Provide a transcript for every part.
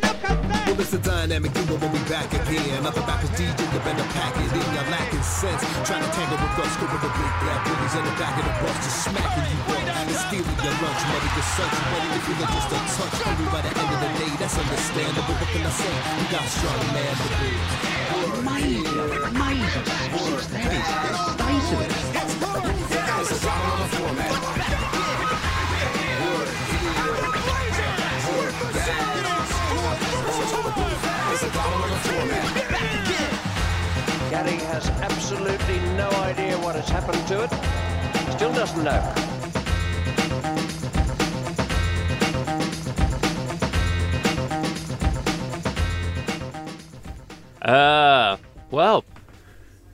Well, it's a dynamic duo when we back again. Other rappers DJ, you better pack it in. You're lacking sense. Trying to tangle with us, scoop with the big black bullies in the back of the bus, just smacking you up and stealing your lunch money. Your search money if you look just a touch hungry by the end of the day. That's understandable. What can I say? You got strong man to be. Major, major. That is the state of it. It's a Gary has absolutely no idea what has happened to it. Still doesn't know. Uh, well,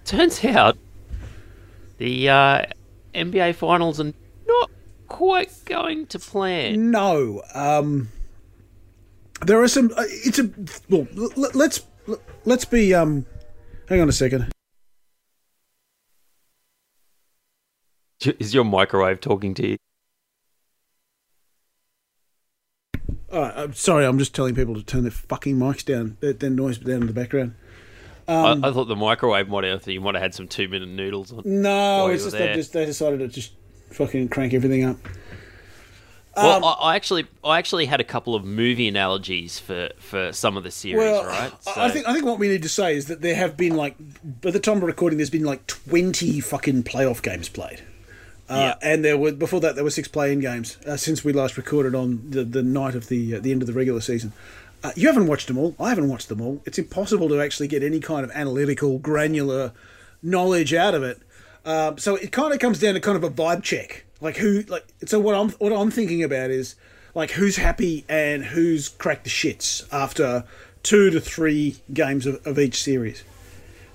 turns out the uh, NBA finals are not quite going to plan. No. Um, there are some. Uh, it's a. Well, l- l- let's l- let's be. Um, hang on a second. Is your microwave talking to you? All right, I'm sorry. I'm just telling people to turn their fucking mics down. Their, their noise down in the background. Um, I, I thought the microwave might have. You might have had some two minute noodles on. No, it's just they just they decided to just fucking crank everything up. Well, Um, I, I actually, I actually had a couple of movie analogies for for some of the series, Well, right? I- I think I think what we need to say is that there have been like by the time we're recording, there's been like twenty fucking playoff games played. Uh, And there were before that there were six play-in games uh, since we last recorded on the, the night of the uh, the end of the regular season. Uh, you haven't watched them all. I haven't watched them all. It's impossible to actually get any kind of analytical, granular knowledge out of it. Um, so it kind of comes down to kind of a vibe check, like who, like. So what I'm what I'm thinking about is like who's happy and who's cracked the shits after two to three games of, of each series.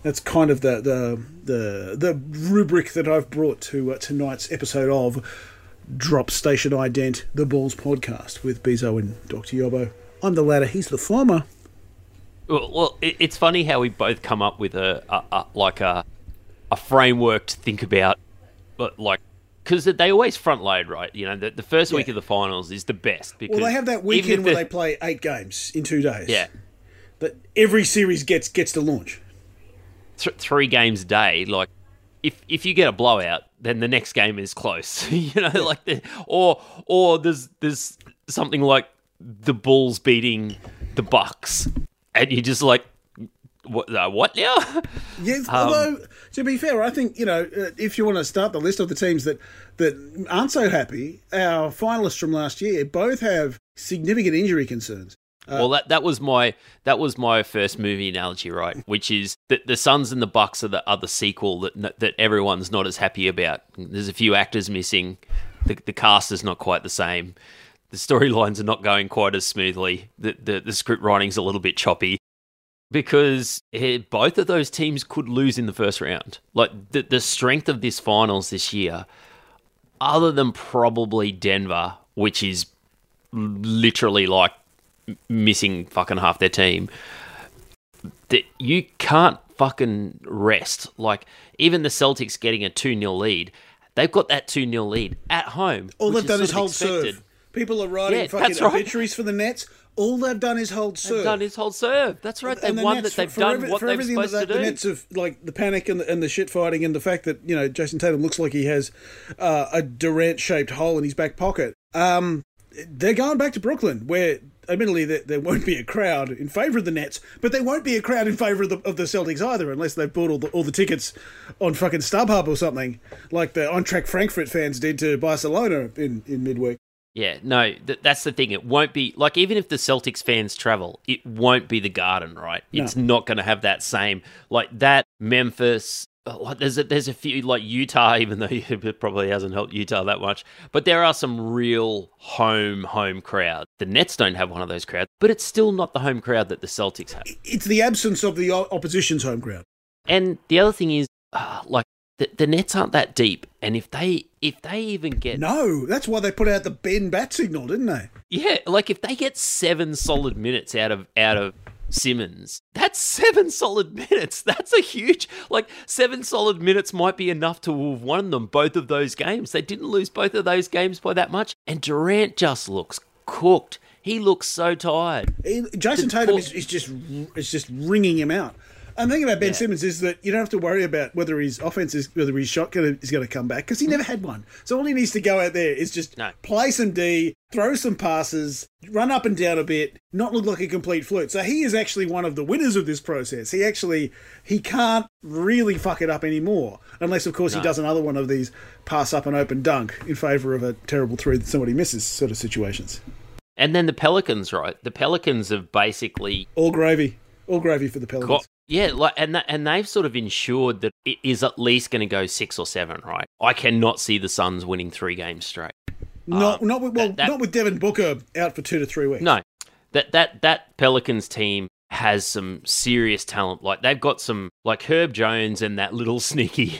That's kind of the the the, the rubric that I've brought to uh, tonight's episode of Drop Station Ident, the Balls podcast with Bezo and Dr. Yobo. I'm the latter, he's the former. Well, well it, it's funny how we both come up with a, a, a like a a framework to think about, but like because they always front load, right? You know, the, the first week of the finals is the best because Well, they have that weekend where they play eight games in two days. yeah That every series gets gets to launch. th- three games a day, like. If, if you get a blowout, then the next game is close. you know, like the, or or there's there's something like the Bulls beating the Bucks, and you're just like, what uh, what now? Yes, Um, although to be fair, I think you know uh, if you want to start the list of the teams that that aren't so happy, our finalists from last year both have significant injury concerns. well, that that was my that was my first movie analogy, right? Which is that the Suns and the Bucks are the other sequel that that everyone's not as happy about. There's a few actors missing. The the cast is not quite the same. The storylines are not going quite as smoothly. The the, the script writing's a little bit choppy because eh, both of those teams could lose in the first round. Like the the strength of this finals this year, other than probably Denver, which is literally like missing fucking half their team. That you can't fucking rest. Like even the Celtics getting a two 0 lead, they've got that two 0 lead at home. All they've done is of hold expected. serve. People are writing Yeah, fucking right. obituaries for the Nets. All they've done is hold serve. They've done is hold serve. That's right. They've the won Nets, that. They've for done what for everything that supposed they- to The do. Nets have like the panic and the, and the shit fighting and the fact that you know Jayson Tatum looks like he has uh, a Durant shaped hole in his back pocket. Um, they're going back to Brooklyn, where admittedly there, there won't be a crowd in favour of the Nets, but there won't be a crowd in favour of the, of the Celtics either, unless they've bought all the all the tickets on fucking StubHub or something, like the Eintracht Frankfurt fans did to Barcelona in in midweek. Yeah, no, th- that's the thing. It won't be like even if the Celtics fans travel, it won't be the Garden, right? No. It's not going to have that same like that Memphis. uh, Like there's a, there's a few like Utah, even though it probably hasn't helped Utah that much. But there are some real home home crowd. The Nets don't have one of those crowds, but it's still not the home crowd that the Celtics have. It's the absence of the opposition's home crowd. And the other thing is, uh, like the, the Nets aren't that deep, and if they if they even get No, that's why they put out the Ben bat signal, didn't they? Yeah, like if they get seven solid minutes out of out of Simmons, that's seven solid minutes. That's a huge like seven solid minutes might be enough to have won them both of those games. They didn't lose both of those games by that much. And Durant just looks cooked. He looks so tired. He- Jayson The Tatum is, is just is just ringing him out. And the thing about Ben Yeah. Simmons is that you don't have to worry about whether his offense is whether his shot gonna, is going to come back because he mm. never had one. So all he needs to go out there is just No. play some D, throw some passes, run up and down a bit, not look like a complete flirt. So he is actually one of the winners of this process. He actually he can't really fuck it up anymore unless of course he does another one of these pass up and open dunk in favour of a terrible three that somebody misses sort of situations. And then the Pelicans, right? The Pelicans have basically All gravy, all gravy for the Pelicans. got yeah, like and that, and they've sort of ensured that it is at least going to go six or seven, right? I cannot see the Suns winning three games straight. Not, Um, not with, well, that- that- not with Devin Booker out for two to three weeks. No, that that that Pelicans team has some serious talent. Like they've got some like Herb Jones and that little sneaky.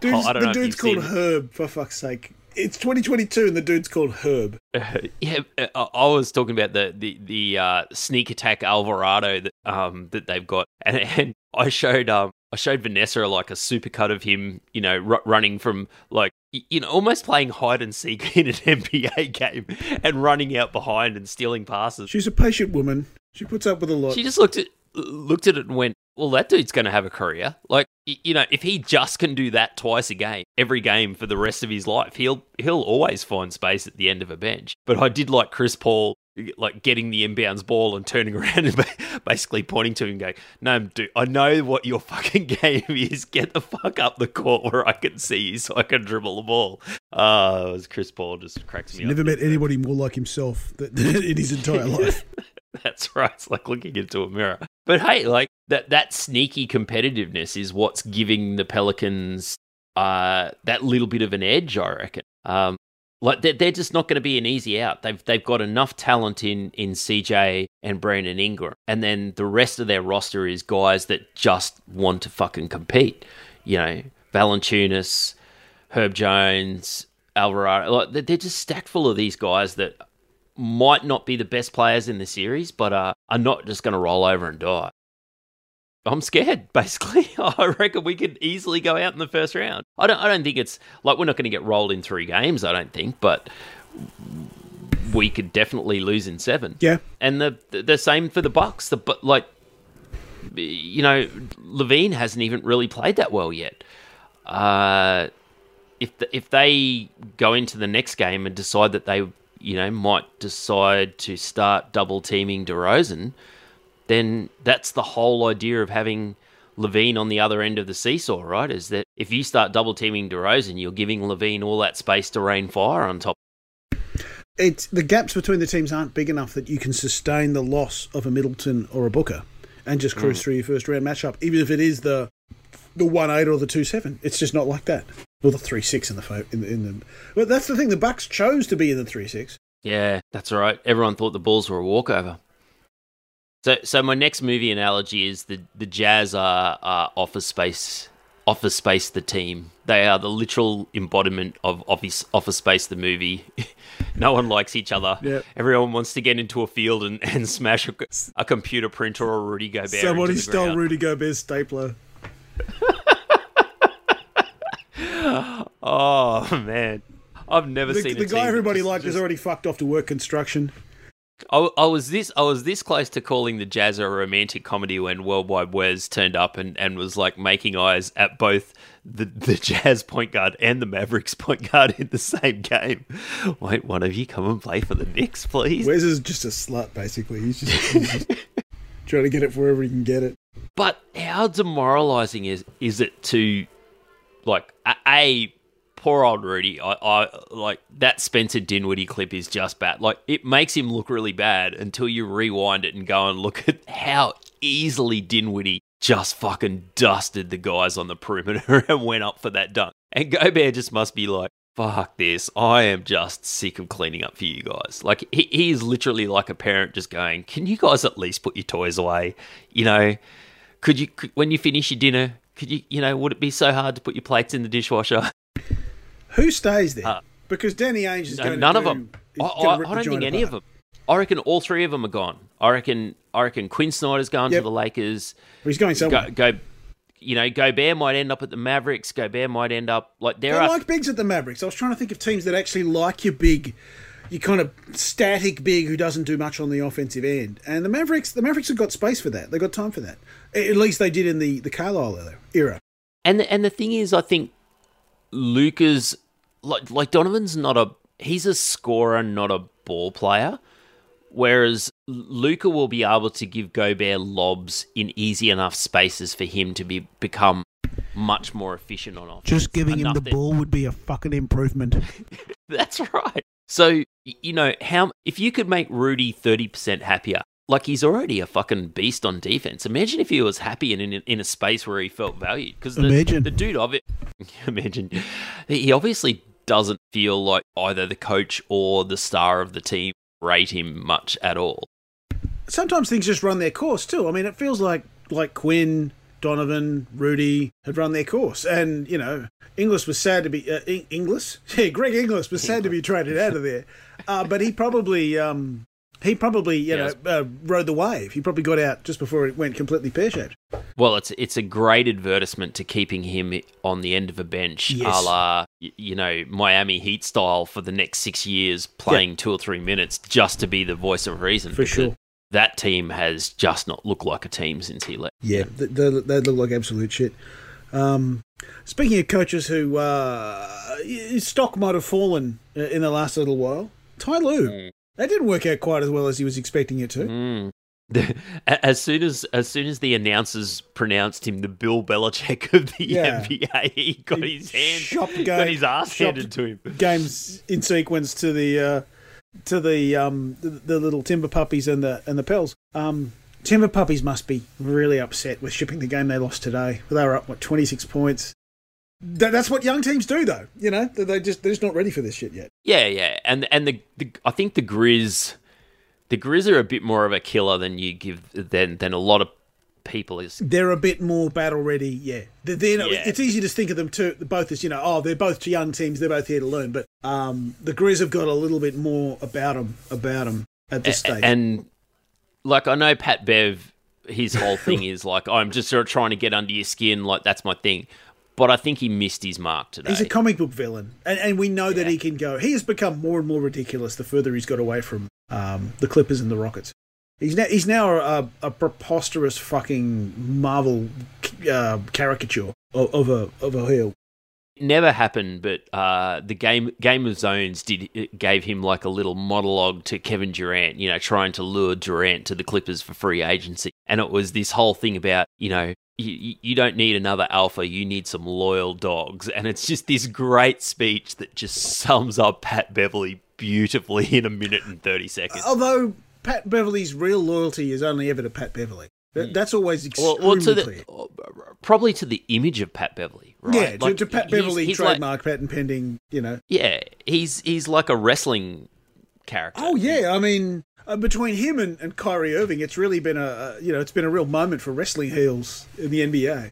Dude's, Oh, I don't the know dude's called Herb. For fuck's sake, it's 2022 and the dude's called Herb. yeah, I I was talking about the the the uh, sneak attack Alvarado that um that they've got, and, and I showed um I showed Vanessa like a supercut of him, you know, r- running from like you know almost playing hide and seek in an NBA game and running out behind and stealing passes. She's a patient woman. She puts up with a lot. She just looked at looked at it and went, "Well, that dude's going to have a career. Like, you know, if he just can do that twice a game, every game for the rest of his life, he'll he'll always find space at the end of a bench." But I did like Chris Paul like getting the inbounds ball and turning around and basically pointing to him and going, "No, dude, I know what your fucking game is. Get the fuck up the court where I can see you so I can dribble the ball." Uh, it was Chris Paul just cracks me up. Never met anybody more like himself in his entire life. That's right. It's like looking into a mirror. But hey, like that that sneaky competitiveness is what's giving the Pelicans uh that little bit of an edge, I reckon. Um like they're, they're just not going to be an easy out. They've they've got enough talent in in CJ and Brandon Ingram, and then the rest of their roster is guys that just want to fucking compete. You know, Valanciunas, Herb Jones, Alvarado. Like they're just stacked full of these guys that might not be the best players in the series, but uh, are not just going to roll over and die. I'm scared, basically. I reckon we could easily go out in the first round. I don't. I don't think it's like we're not going to get rolled in three games. I don't think, but we could definitely lose in seven. Yeah. and the the, same for the Bucks. The but like, you know, LaVine hasn't even really played that well yet. Uh, if the, if they go into the next game and decide that they you know might decide to start double teaming DeRozan, then that's the whole idea of having LaVine on the other end of the seesaw, right? Is that if you start double teaming DeRozan, you're giving LaVine all that space to rain fire on top. It's the gaps between the teams aren't big enough that you can sustain the loss of a Middleton or a Booker and just cruise Mm. through your first round matchup, even if it is the the one eight or the two seven. It's just not like that. Or the three six in the in the, in the. But that's the thing. The Bucks chose to be in the three six. Yeah, that's right. Everyone thought the Bulls were a walkover. So, so my next movie analogy is the the Jazz are, are Office Space. Office Space, the team. They are the literal embodiment of Office Office Space, the movie. no one likes each other. Yep. Everyone wants to get into a field and, and smash a, a computer printer or Rudy Gobert. Somebody stole. Rudy Gobert's stapler. Oh man, I've never The, seen the guy everybody just- liked is already fucked off to work construction. I, I was this I was this close to calling the Jazz a romantic comedy when Worldwide Wes turned up and, and was like making eyes at both the, the Jazz point guard and the Mavericks point guard in the same game. Wait, one of you come and play for the Knicks, please. Wes is just a slut, basically. He's just, he's just trying to get it wherever he can get it. But how demoralizing is is it to like a, poor old Rudy? I, I like that Spencer Dinwiddie clip is just bad. Like it makes him look really bad until you rewind it and go and look at how easily Dinwiddie just fucking dusted the guys on the perimeter and went up for that dunk. And Gobert just must be like. Fuck this. I am just sick of cleaning up for you guys. Like, he, he is literally like a parent just going, Can you guys at least put your toys away? You know, could you when you finish your dinner could you you know would it be so hard to put your plates in the dishwasher Who stays there? Uh, because Danny Ainge is No, going to none do, of them I, I, I don't think joint any of them i reckon all three of them are gone i reckon i reckon quinn snyder's going Yep. to the lakers Well, He's going somewhere. go, go you know gobert might end up at the mavericks gobert might end up like there are like bigs at the Mavericks. I was trying to think of teams that actually like your big, your kind of static big who doesn't do much on the offensive end. And the Mavericks, the Mavericks have got space for that. They've got time for that. At least they did in the the Carlisle era. And the, and the thing is, I think Luka's like like Donovan's not a he's a scorer, not a ball player. Whereas Luka will be able to give Gobert lobs in easy enough spaces for him to be become much more efficient on offense. Just giving him Enough the that- ball would be a fucking improvement. That's right. So you know how if you could make Rudy thirty percent happier, like he's already a fucking beast on defense. Imagine if he was happy and in in a space where he felt valued. Because the, Imagine. the dude of it, imagine he obviously doesn't feel like either the coach or the star of the team rate him much at all. Sometimes things just run their course too. I mean, it feels like like Quinn, Donovan, Rudy had run their course, and you know, Inglis was sad to be uh, Inglis. Yeah, Greg Inglis was sad to be traded out of there, uh, but he probably um, he probably you know uh, rode the wave. He probably got out just before it went completely pear shaped. Well, it's it's a great advertisement to keeping him on the end of a bench, Yes. a la you know Miami Heat style for the next six years, playing two or three minutes just to be the voice of reason. For sure. that team has just not looked like a team since he left. Yeah, they, they, look like absolute shit. Um, speaking of coaches who uh, stock might have fallen in the last little while, Ty Lue. That didn't work out quite as well as he was expecting it to. Mm. As soon as as soon as the announcers pronounced him the Bill Belichick of the Yeah. NBA, he got He his hand, shopped got his ass handed to him. games in sequence to the uh, to the um the, the little timber puppies and the and the pels. Um, timber puppies must be really upset with shipping the game they lost today. They were up what twenty six points. That, that's what young teams do, though. You know, they they just they're just not ready for this shit yet. Yeah, yeah, and and the, the I think the Grizz, the Grizz are a bit more of a killer than you give than than a lot of people is. They're a bit more battle ready. Yeah, they're, they're not, Yeah. it's easy to think of them too, both as you know, oh, they're both young teams. They're both here to learn. But um, the Grizz have got a little bit more about them about them at this stage. And like I know Pat Bev, his whole thing is like I'm just sort of trying to get under your skin, like that's my thing. But I think he missed his mark today. He's a comic book villain, and, and we know that he can go. He has become more and more ridiculous the further he's got away from um, the Clippers and the Rockets. He's now he's now a, a preposterous fucking Marvel uh, caricature of, of a of a heel. Never happened, but uh, the game Game of Zones did gave him like a little monologue to Kevin Durant, you know, trying to lure Durant to the Clippers for free agency, and it was this whole thing about you know. You, you don't need another alpha. You need some loyal dogs, and it's just this great speech that just sums up Pat Beverley beautifully in a minute and thirty seconds. Although Pat Beverley's real loyalty is only ever to Pat Beverley. That, That's always extremely well, to the clear. probably to the image of Pat Beverley, right? Yeah, to, Like, to Pat Beverley he's like- trademark patent pending. You know. yeah, he's he's like a wrestling character. Oh yeah, I mean, uh, between him and, and Kyrie Irving, it's really been a uh, you know it's been a real moment for wrestling heels in the NBA.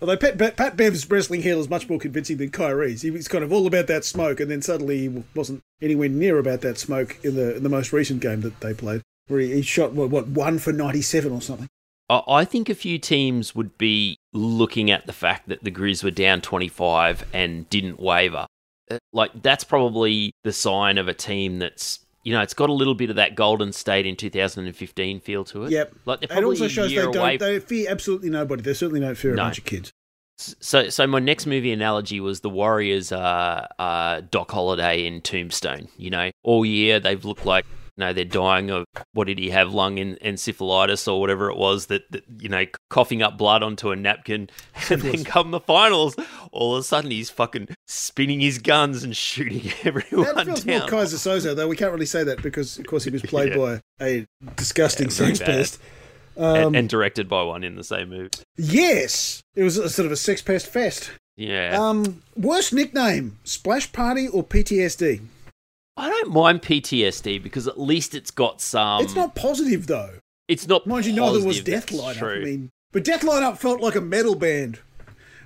Although Pat, Pat, Pat Bev's wrestling heel is much more convincing than Kyrie's. He was kind of all about that smoke, and then suddenly he wasn't anywhere near about that smoke in the in the most recent game that they played, where he, he shot what, what one for ninety seven or something. I I think a few teams would be looking at the fact that the Grizz were down 25 and didn't waver. Uh, Like, that's probably the sign of a team that's, you know, it's got a little bit of that Golden State in 2015 feel to it. Yep. Like, they're It probably also a shows they year away. don't they fear absolutely nobody. They certainly don't fear No. a bunch of kids. So, so my next movie analogy was the Warriors, uh, uh, Doc Holliday in Tombstone. You know, all year they've looked like, you know, they're dying of what did he have, lung en- encephalitis or whatever it was that, that you know, coughing up blood onto a napkin, and then come the finals, all of a sudden he's fucking spinning his guns and shooting everyone That feels down. more Keyser Söze, though we can't really say that because, of course, he was played Yeah. by a disgusting Yeah, sex pest. and, Um, and directed by one in the same movie. yes, it was a sort of a sex pest fest. Yeah, Um, worst nickname: Splash Party or PTSD? I don't mind PTSD because at least it's got some. it's not positive though. It's not. Mind you, neither was positive, Death Lineup. true. I mean, but Death Lineup felt like a metal band,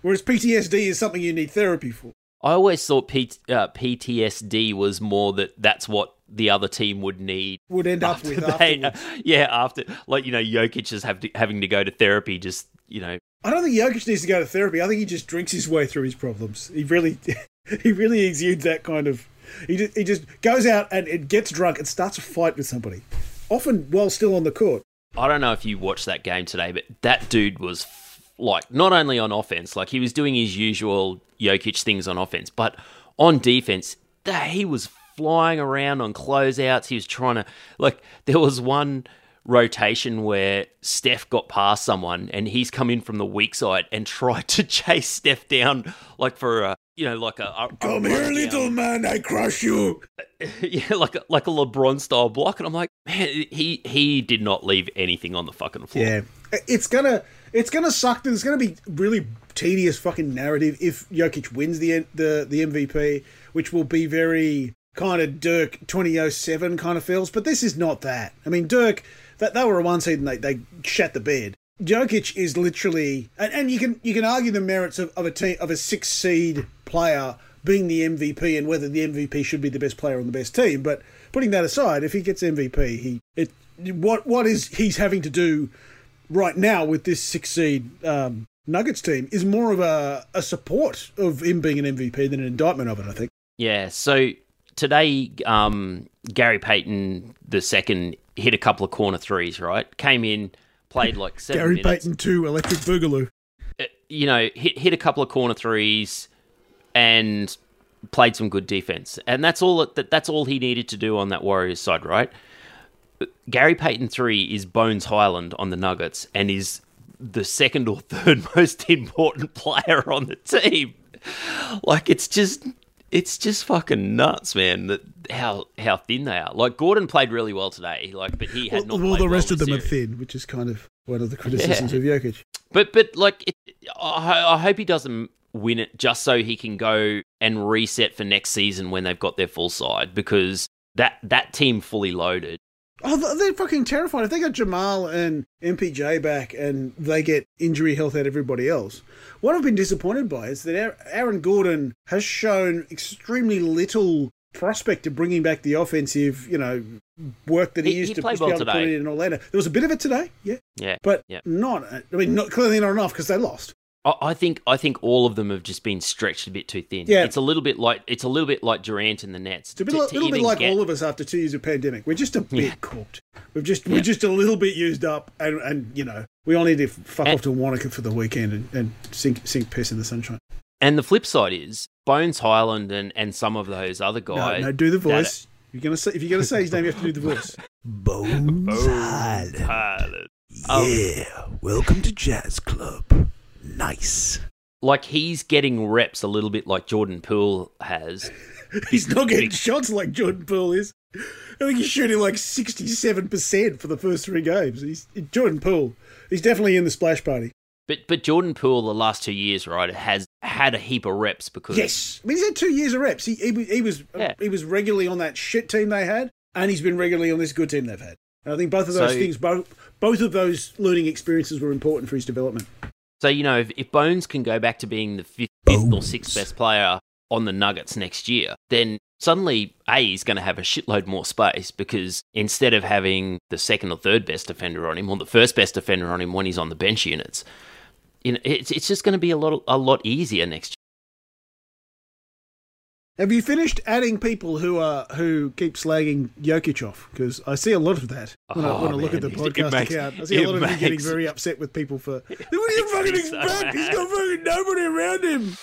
whereas PTSD is something you need therapy for. I always thought P- uh, PTSD was more that that's what the other team would need. Would end up with they- afterwards. yeah, after like you know, Jokic is have to, having to go to therapy. Just you know, I don't think Jokic needs to go to therapy. I think he just drinks his way through his problems. He really, he really exudes that kind of He just, he just goes out and, and gets drunk and starts a fight with somebody, often while still on the court. I don't know if you watched that game today, but that dude was like not only on offense, like he was doing his usual Jokic things on offense, but on defense, that he was flying around on closeouts. He was trying to like there was one rotation where Steph got past someone and he's come in from the weak side and tried to chase Steph down like for a you know like a, a a Come here, run little man, I crush you. yeah like a, like a LeBron style block and I'm like man he he did not leave anything on the fucking floor. Yeah, it's gonna it's gonna suck. There's gonna be really tedious fucking narrative if Jokic wins the the the MVP, which will be very kind of Dirk 2007 kind of feels. But this is not that. I mean, Dirk that they were a one seed and they they shat the bed. Jokic is literally, and, and you can you can argue the merits of, of a team of a six seed player being the MVP and whether the MVP should be the best player on the best team. But putting that aside, if he gets MVP, he it what what is he's having to do right now with this six seed um, Nuggets team is more of a, a support of him being an MVP than an indictment of it. I think. Yeah, so today, um, Gary Payton the second hit a couple of corner threes. Right, came in, played like seven Gary minutes. Payton two, Electric Boogaloo. uh, You know, hit hit a couple of corner threes, and played some good defense, and that's all. That that's all he needed to do on that Warriors side, right? Gary Payton three is Bones Hyland on the Nuggets, and is the second or third most important player on the team. Like it's just it's just fucking nuts, man. That how how thin they are. Like Gordon played really well today, like but he had Well, not. well, the rest well of them this are thin, which is kind of one of the criticisms of Jokic. But but like, it, I, I hope he doesn't win it just so he can go and reset for next season when they've got their full side because that that team fully loaded. Oh, they're fucking terrified. If they got Jamal and MPJ back and they get injury health out of everybody else, what I've been disappointed by is that Aaron Gordon has shown extremely little prospect of bringing back the offensive, you know, work that he, He- used he to played be able well to put today. in Orlando. There was a bit of it today, yeah, Yeah, but yeah. not. I mean, not clearly not enough because they lost. I, I think I think all of them have just been stretched a bit too thin. Yeah. it's a little bit like it's a little bit like Durant and the Nets. It's a bit, To- li- to little bit like get- all of us after two years of pandemic. We're just a bit Yeah. cooked. We've just we're just a little bit used up, and, and you know we all need to fuck And- off to Wanaka for the weekend and, and sink sink piss in the sunshine. And the flip side is Bones Hyland and, and some of those other guys. no, do the that- voice. You're gonna say if you're gonna say his name, you have to do the voice. Bones Hyland. Hyland. Um, Yeah, welcome to Jazz Club. Nice. like he's getting reps a little bit like Jordan Poole has. He's not getting shots like Jordan Poole is. I think he's shooting like sixty-seven percent for the first three games. He's Jordan Poole. He's definitely in the splash party. But but Jordan Poole the last two years, right, has had a heap of reps because Yes, I mean he's had two years of reps. He he, was- he was uh, Yeah. he was regularly on that shit team they had, and he's been regularly on this good team they've had. And I think both of those So- things, both both of those learning experiences were important for his development. So you know, if, if Bones can go back to being the fifth, fifth or sixth best player on the Nuggets next year, then suddenly A he's going to have a shitload more space because instead of having the second or third best defender on him or the first best defender on him when he's on the bench units, you know, it's it's just going to be a lot a lot easier next year. Have you finished adding people who are who keep slagging Jokic off? Because I see a lot of that when, I, Oh, when I look at the podcast makes- account. I see a it lot of you getting very upset with people for. What do you fucking me so expect? He's mad. got fucking nobody around him.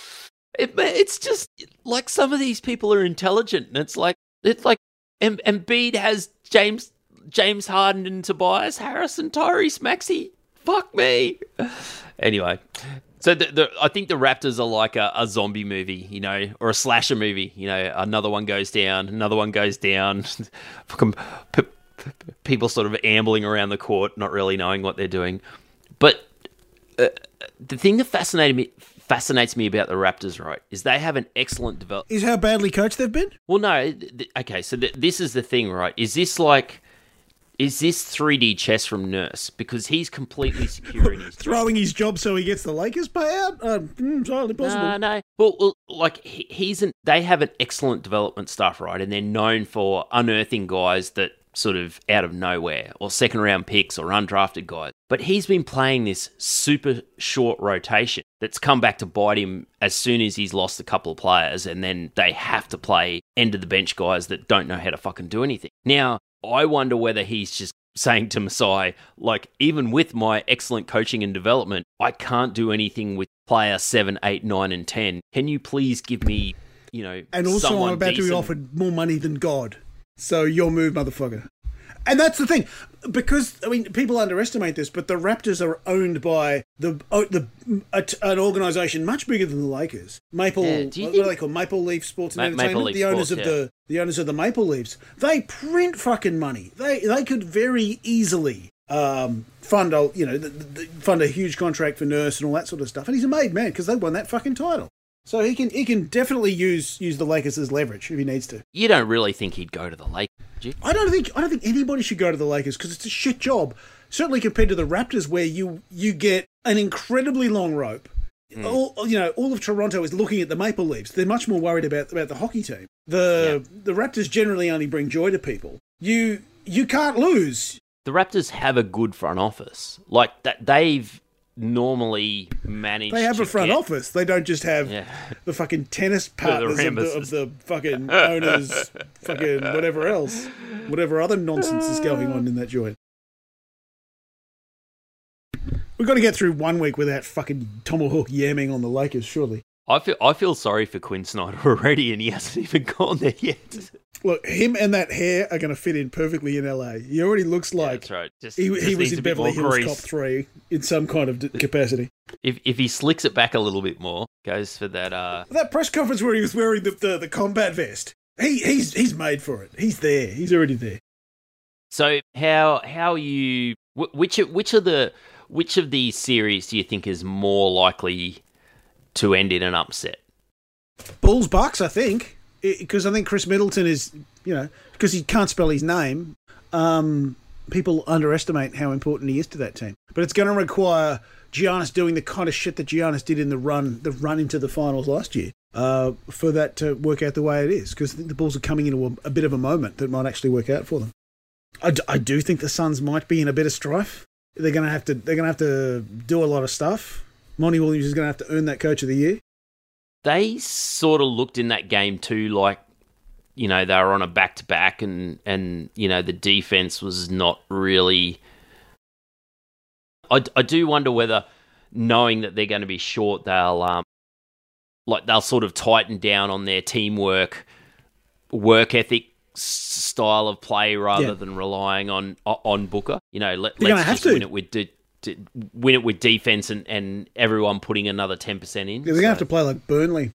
It, it's just like some of these people are intelligent, and it's like it's like and Embiid has James James Harden and Tobias Harris and Tyrese Maxey. Fuck me. Anyway, so the, the, I think the Raptors are like a, a zombie movie, you know, or a slasher movie. You know, another one goes down, another one goes down. Fucking p- p- people sort of ambling around the court, not really knowing what they're doing. But uh, the thing that fascinated me fascinates me about the Raptors, right, is they have an excellent develop. Is how badly coached they've been? Well, no, th- okay. So th- this is the thing, right? Is this like, is this 3D chess from Nurse because he's completely secure in his job? Throwing his job so he gets the Lakers payout? Um, it's possible. No, no. Well, well like he, he's an. They have an excellent development staff, right? And they're known for unearthing guys that sort of out of nowhere or second round picks or undrafted guys. But he's been playing this super short rotation that's come back to bite him as soon as he's lost a couple of players and then they have to play end of the bench guys that don't know how to fucking do anything. Now, I wonder whether he's just saying to Masai, like, even with my excellent coaching and development, I can't do anything with player seven, eight, nine, and 10. Can you please give me, you know, And also, I'm about to be offered more money than God. So your move, motherfucker. And that's the thing, because I mean, people underestimate this, but the Raptors are owned by the the a, an organisation much bigger than the Lakers. Maple, Yeah, what think- are they called? Maple Leaf Sports and Ma- Entertainment. Maple Leaf the owners Sports, of the the owners of the Maple Leafs. They print fucking money. They they could very easily um, fund a you know the, the, fund a huge contract for Nurse and all that sort of stuff. And he's a made man because they won that fucking title. So he can he can definitely use use the Lakers as leverage if he needs to. You don't really think he'd go to the Lakers, I don't think I don't think anybody should go to the Lakers because it's a shit job. Certainly compared to the Raptors, where you you get an incredibly long rope. Hmm. All you know, all of Toronto is looking at the Maple Leafs. They're much more worried about about the hockey team. The the Raptors generally only bring joy to people. You you can't lose. The Raptors have a good front office. Like that, they've normally manage. They have a front get- office. They don't just have Yeah. the fucking tennis partners of, the, of the fucking owners, fucking whatever else, whatever other nonsense is going on in that joint. We've got to get through one week without fucking Tomahawk yamming on the Lakers, surely. I feel I feel sorry for Quinn Snyder already, and he hasn't even gone there yet. Look, him and that hair are going to fit in perfectly in LA. He already looks like That's right. Just, he, just he was in Beverly Hills grease. Cop 3 in some kind of capacity. If if he slicks it back a little bit more, goes for that. Uh, That press conference where he was wearing the, the, the combat vest, he, he's, he's made for it. He's there. He's already there. so how how you which of- which of the which of these series do you think is more likely to end in an upset? Bulls Bucks, I think, because I think Khris Middleton is, you know, because he can't spell his name. Um, people underestimate how important he is to that team. But it's going to require Giannis doing the kind of shit that Giannis did in the run, the run into the finals last year, uh, for that to work out the way it is. Because the Bulls are coming into a, a bit of a moment that might actually work out for them. I, d- I do think the Suns might be in a bit of strife. They're going to have to. They're going to have to do a lot of stuff. Monty Williams is going to have to earn that Coach of the Year. They sort of looked in that game too like you know they were on a back to back and and you know the defense was not really I, I do wonder whether knowing that they're going to be short they'll um like they'll sort of tighten down on their teamwork work ethic style of play rather Yeah. than relying on on Booker you know let, have just to. win it with de- win it with defense and, and everyone putting another 10% in Yeah, they're going to have to play like Burnley.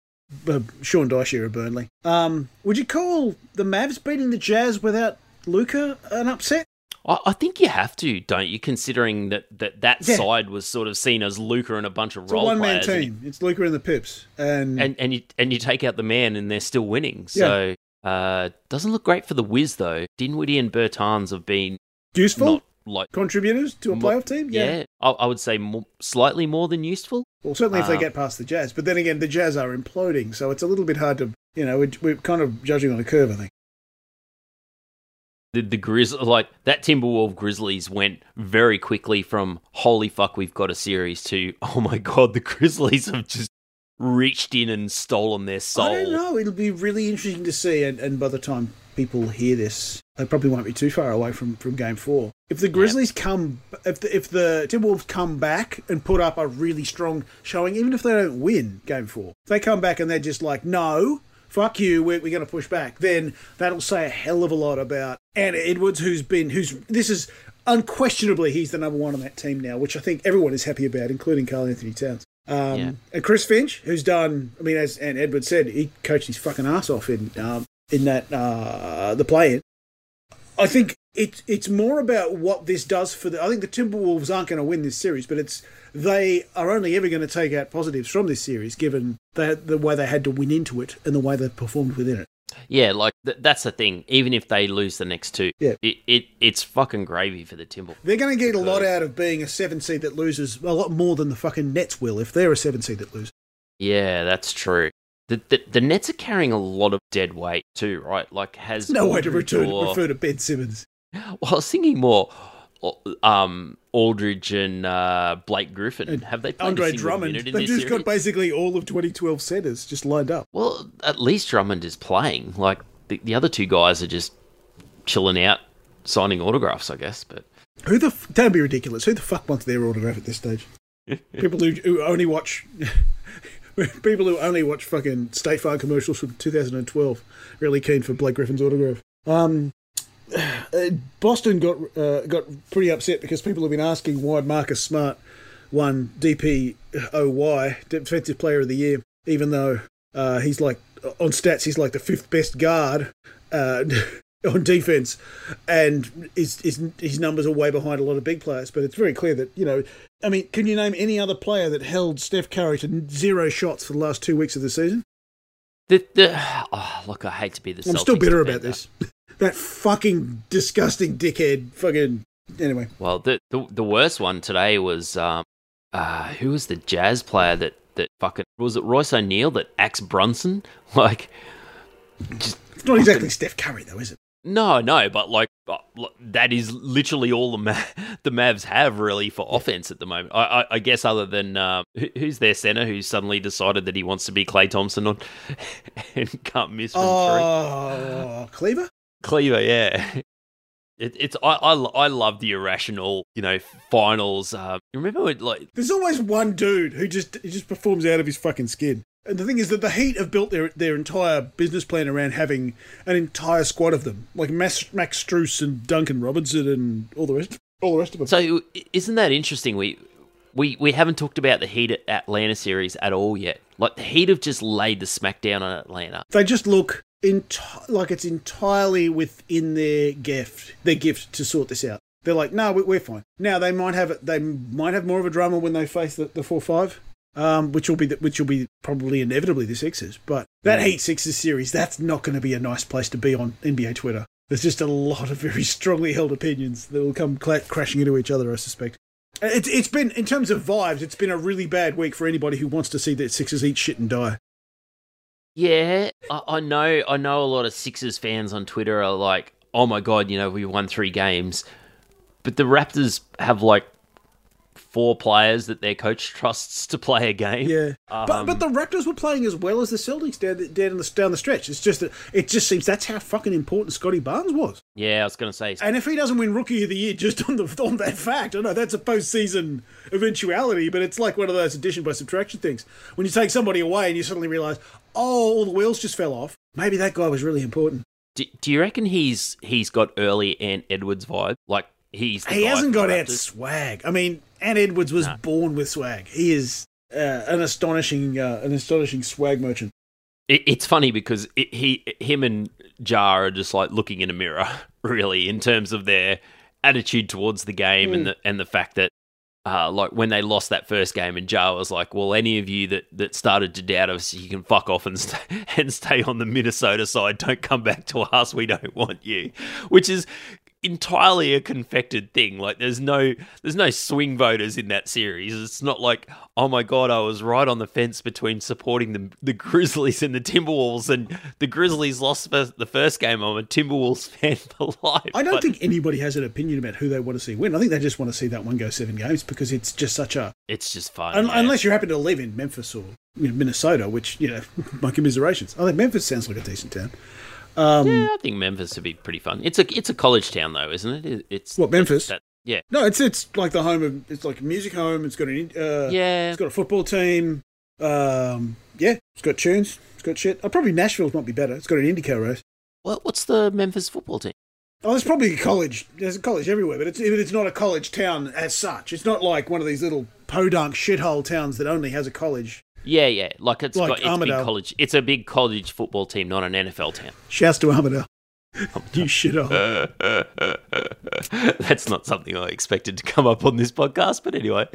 Uh, Sean Dyche era Burnley. Um, would you call the Mavs beating the Jazz without Luka an upset? I, I think you have to, don't you? Considering that that, that Yeah. side was sort of seen as Luka and a bunch of It's role one man team. It's Luka and the Pips. And, and and you and you take out the man, and they're still winning. So uh, doesn't look great for the Wiz though. Dinwiddie and Bertans have been useful not like contributors to a mo- playoff team. Yeah, I, I would say more, slightly more than useful. Well, certainly if they Um, get past the Jazz. But then again, the Jazz are imploding, so it's a little bit hard to, you know, we're, we're kind of judging on a curve, I think. The the Grizz like that Timberwolf Grizzlies went very quickly from holy fuck we've got a series to oh my god the Grizzlies have just reached in and stolen their soul. I don't know. It'll be really interesting to see. And, and by the time people hear this, they probably won't be too far away from, from game four. If the Grizzlies come, if the, if the Timberwolves come back and put up a really strong showing, even if they don't win game four, if they come back and they're just like, no, fuck you, we're, we're going to push back, then that'll say a hell of a lot about Ant Edwards, who's been, who's, this is unquestionably, he's the number one on that team now, which I think everyone is happy about, including Karl Anthony Towns. Um, Yeah. And Chris Finch, who's done, I mean, as and Edward said, he coached his fucking ass off in um, in that uh, the play in. I think it it's more about what this does for the. I think the Timberwolves aren't going to win this series, but it's they are only ever going to take out positives from this series, given the the way they had to win into it and the way they performed within it. Yeah, like th- that's the thing. Even if they lose the next two, Yeah. it, it it's fucking gravy for the Timberwolves. They're going to get a lot out of being a seven seed that loses a lot more than the fucking Nets will if they're a seven seed that loses. Yeah, that's true. The, the the Nets are carrying a lot of dead weight too, right? Like has No way to return, or- refer to Ben Simmons. Well, I was thinking more. Um, Aldridge and uh, Blake Griffin have they played Andre Drummond. They've just series? got basically all of 2012 centers just lined up. Well, at least Drummond is playing. Like the, the other two guys are just chilling out, signing autographs, I guess. But Who the f- don't be ridiculous. Who the fuck wants their autograph at this stage? people who, who only watch people who only watch fucking State Farm commercials from 2012 really keen for Blake Griffin's autograph. Um, uh, Boston got uh, got pretty upset because people have been asking why Marcus Smart won DPOY Defensive Player of the Year, even though uh, he's like on stats he's like the fifth best guard. On defense, and his, his his numbers are way behind a lot of big players. But it's very clear that you know, I mean, can you name any other player that held Steph Curry to zero shots for the last two weeks of the season? the, the oh, look, I hate to be the. I'm still Celtics bitter about this. that fucking disgusting dickhead. Fucking anyway. Well, the, the the worst one today was um, uh, who was the Jazz player that that fucking was it Royce O'Neale that axed Brunson? Like, just It's not exactly Steph Curry though, is it? No, no, but like uh, that is literally all the Ma- the Mavs have really for offense at the moment. I, I, I guess other than um, who- who's their center who's suddenly decided that he wants to be Klay Thompson on and can't miss from three. Oh, Kleber. Kleber, yeah. It, it's I, I I love the irrational, you know, finals. Um, you remember when, like There's always one dude who just he just performs out of his fucking skin. And the thing is that the Heat have built their their entire business plan around having an entire squad of them, like Max, Max Strus and Duncan Robinson and all the rest, all the rest of them. So isn't that interesting? We we we haven't talked about the Heat at Atlanta series at all yet. Like the Heat have just laid the smackdown on Atlanta. they just look enti- like it's entirely within their gift, their gift to sort this out. They're like, no, we- we're fine. Now they might have it. They might have more of a drama when they face the, the four five, um, which will be the, which will be probably inevitably the Sixers. But that Heat Sixers series, that's not going to be a nice place to be on NBA Twitter. There's just a lot of very strongly held opinions that will come cla crashing into each other. I suspect. It's it's been in terms of vibes, it's been a really bad week for anybody who wants to see the Sixers eat shit and die. Yeah, I, I know. I know a lot of Sixers fans on Twitter are like, "Oh my god, you know, we won three games," but the Raptors have like four players that their coach trusts to play a game. Yeah, but Um, but the Raptors were playing as well as the Celtics down the, down the down the stretch. It's just that it just seems that's how fucking important Scottie Barnes was. Yeah, I was gonna say. And if he doesn't win Rookie of the Year just on the on that fact, I know that's a postseason eventuality, but it's like one of those addition by subtraction things. When you take somebody away and you suddenly realise, oh, all the wheels just fell off. Maybe that guy was really important. Do, do you reckon he's he's got early Ant Edwards vibe? Like he's the he hasn't got Raptors? swag. I mean, Ant Edwards was born with swag. He is uh, an astonishing uh, an astonishing swag merchant. It, it's funny because it, he, him, and Ja are just like looking in a mirror, really, in terms of their attitude towards the game and the and the fact that, uh, like when they lost that first game, and Ja was like, "Well, any of you that, that started to doubt us, you can fuck off and stay, and stay on the Minnesota side. Don't come back to us. We don't want you," which is entirely a confected thing like there's no there's no swing voters in that series it's not like oh my god i was right on the fence between supporting the the grizzlies and the timberwolves and the grizzlies lost the first game i'm a timberwolves fan for life I don't But think anybody has an opinion about who they want to see win. I think they just want to see that one go seven games because it's just such a. it's just fun Un- Unless you happen to live in Memphis or you know, Minnesota, which, you know, my commiserations. I think Memphis sounds like a decent town. Um, yeah i think memphis would be pretty fun it's a it's a college town though isn't it It- it's What, Memphis? that, yeah No, it's it's like the home of. It's like a music home. It's got an. Uh, yeah It's got a football team. Um, yeah, it's got tunes. It's got shit. Oh, probably Nashville's might be better. It's got an IndyCar race. what, what's the memphis football team Oh, there's probably a college. There's a college everywhere, but it's but it's not a college town as such. It's not like one of these little podunk shithole towns that only has a college. Yeah yeah like it's Like got it's big college it's a big college football team not an nfl town Shouts to Armidale. you shithole. That's not something I expected to come up on this podcast, but anyway.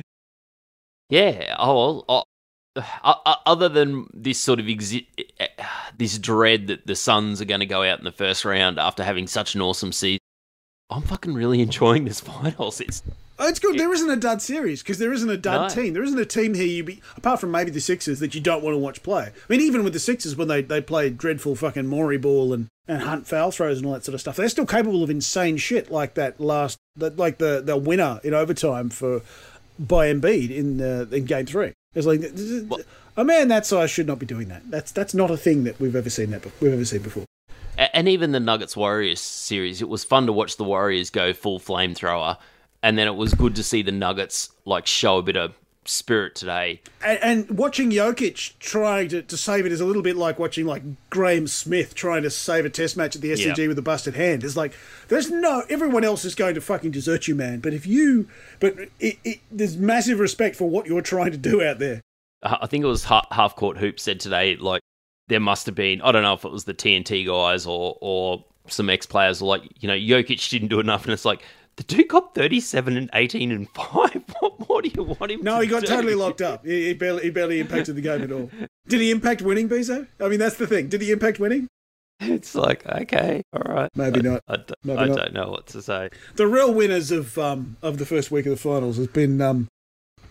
Yeah. Oh, well, uh, uh, other than this sort of exi- uh, this dread that the Suns are going to go out in the first round after having such an awesome season, I'm fucking really enjoying this finals. It's Oh, it's good. There isn't a dud series because there isn't a dud No. team. There isn't a team here. You be apart from maybe the Sixers that you don't want to watch play. I mean, even with the Sixers when they they play dreadful fucking Morey ball and and hunt foul throws and all that sort of stuff, they're still capable of insane shit like that last that like the the winner in overtime for by Embiid in uh, in game three. It's like a man that size should not be doing that. That's that's not a thing that we've ever seen that we've ever seen before. And even the Nuggets Warriors series, it was fun to watch the Warriors go full flamethrower, and then it was good to see the Nuggets like show a bit of spirit today. And, and watching Jokic trying to, to save it is a little bit like watching like Graeme Smith trying to save a test match at the SCG Yeah. with a busted hand. It's like there's no everyone else is going to fucking desert you, man. But if you, but it, it, there's massive respect for what you're trying to do out there. Uh, I think it was Half Court Hoop said today, like there must have been. I don't know if it was the TNT guys or or some ex players, like you know, Jokic didn't do enough, and it's like the dude got thirty-seven and eighteen and five. What more do you want him? No, to he got do? totally locked up. He, he barely he barely impacted the game at all. Did he impact winning, Bezo? I mean, that's the thing. Did he impact winning? It's like okay, all right, Maybe not. I, d- Maybe I not. don't know what to say. the real winners of um, of the first week of the finals has been um,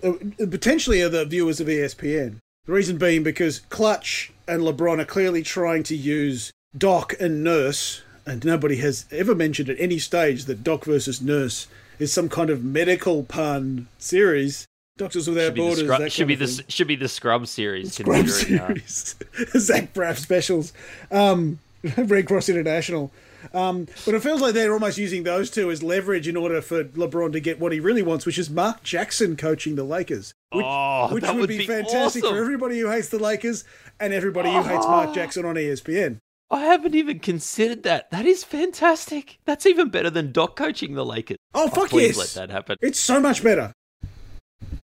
uh, potentially are the viewers of ESPN. The reason being because Klutch and LeBron are clearly trying to use Doc and Nurse, and nobody has ever mentioned at any stage that Doc versus Nurse is some kind of medical pun series. Doctors Without Should be Borders. scrub, that should be the should be the Scrub series. Scrub uh, series, Zach Braff specials, um, Red Cross International. Um, but it feels like they're almost using those two as leverage in order for LeBron to get what he really wants, which is Mark Jackson coaching the Lakers. Which, Oh, which would, would be, be fantastic awesome. for everybody who hates the Lakers and everybody who hates Mark Jackson on ESPN. I haven't even considered that. That is fantastic. That's even better than Doc coaching the Lakers. Oh, fuck please yes. let that happen. It's so much better.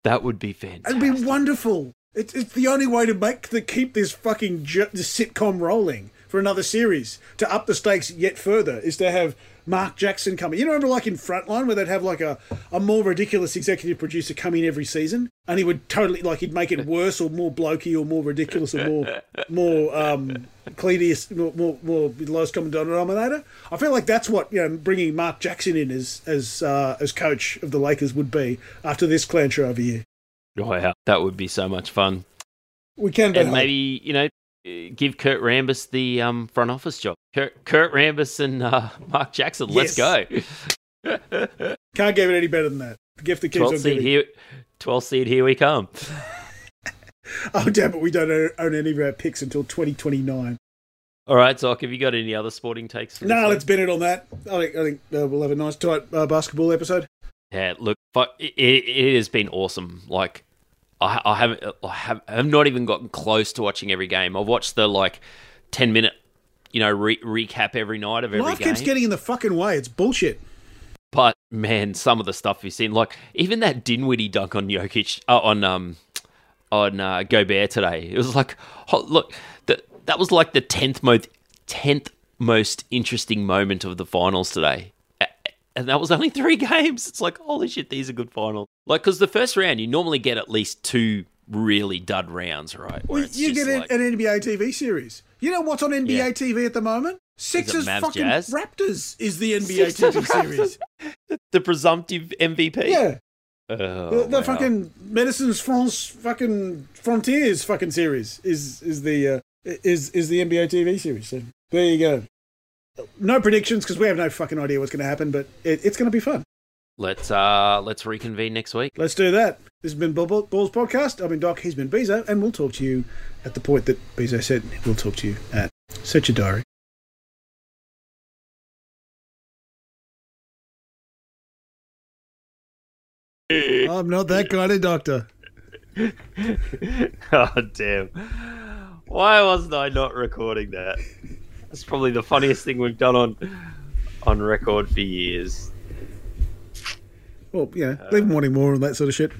That would be fantastic. It'd be wonderful. It's, it's the only way to make the keep this fucking ju- this sitcom rolling for another series to up the stakes yet further is to have Mark Jackson come in. You know, remember like in Frontline where they'd have like a, a more ridiculous executive producer come in every season and he would totally like he'd make it worse or more blokey or more ridiculous or more more um Cletus more more, more lowest common denominator. I feel like that's what you know bringing Mark Jackson in as as uh, as coach of the Lakers would be after this clan show over here. Oh, yeah. That would be so much fun. We can do And maybe, you know, give Kurt Rambis the um, front office job. Kurt, Kurt Rambis and uh, Mark Jackson, let's go. Can't give it any better than that. The gift that keeps 12 on seed giving. here. 12 seed, here we come. Oh, damn it. We don't own- any of our picks until 2029. All right, Doc, have you got any other sporting takes? For No, let's bin it on that. I think, I think uh, we'll have a nice, tight uh, basketball episode. Yeah, look, it, it has been awesome. Like, I, I haven't, I have, I have not even gotten close to watching every game. I've watched the like ten minute, you know, re- recap every night of every Life game. keeps getting in the fucking way. It's bullshit. But man, some of the stuff we've seen, like even that Dinwiddie dunk on Jokic, uh, on um, on uh, Gobert today, it was like, oh, look, that that was like the tenth most tenth most interesting moment of the finals today, and that was only three games. It's like, holy shit, these are good finals. Like, because the first round, you normally get at least two really dud rounds, right? Where Well, it's you get like- an, NBA TV series. You know what's on NBA Yeah. TV at the moment? Sixers fucking Jazz? Raptors is the NBA Sixers TV series. the presumptive MVP. Yeah. Oh, The, the fucking Medicines France fucking Frontiers fucking series is is the uh, is is the NBA TV series. So there you go. No predictions because we have no fucking idea what's going to happen, but it, it's going to be fun. Let's uh let's reconvene next week. Let's do that. This has been Ball- Ball- Balls Podcast. I've been Doc. He's been Bezo, and we'll talk to you at the point that Bezo said we'll talk to you at. Set your diary. I'm not that kind of doctor. oh damn! Why wasn't I not recording that? That's probably the funniest thing we've done on on record for years. Well, yeah, leave him wanting more and that sort of shit.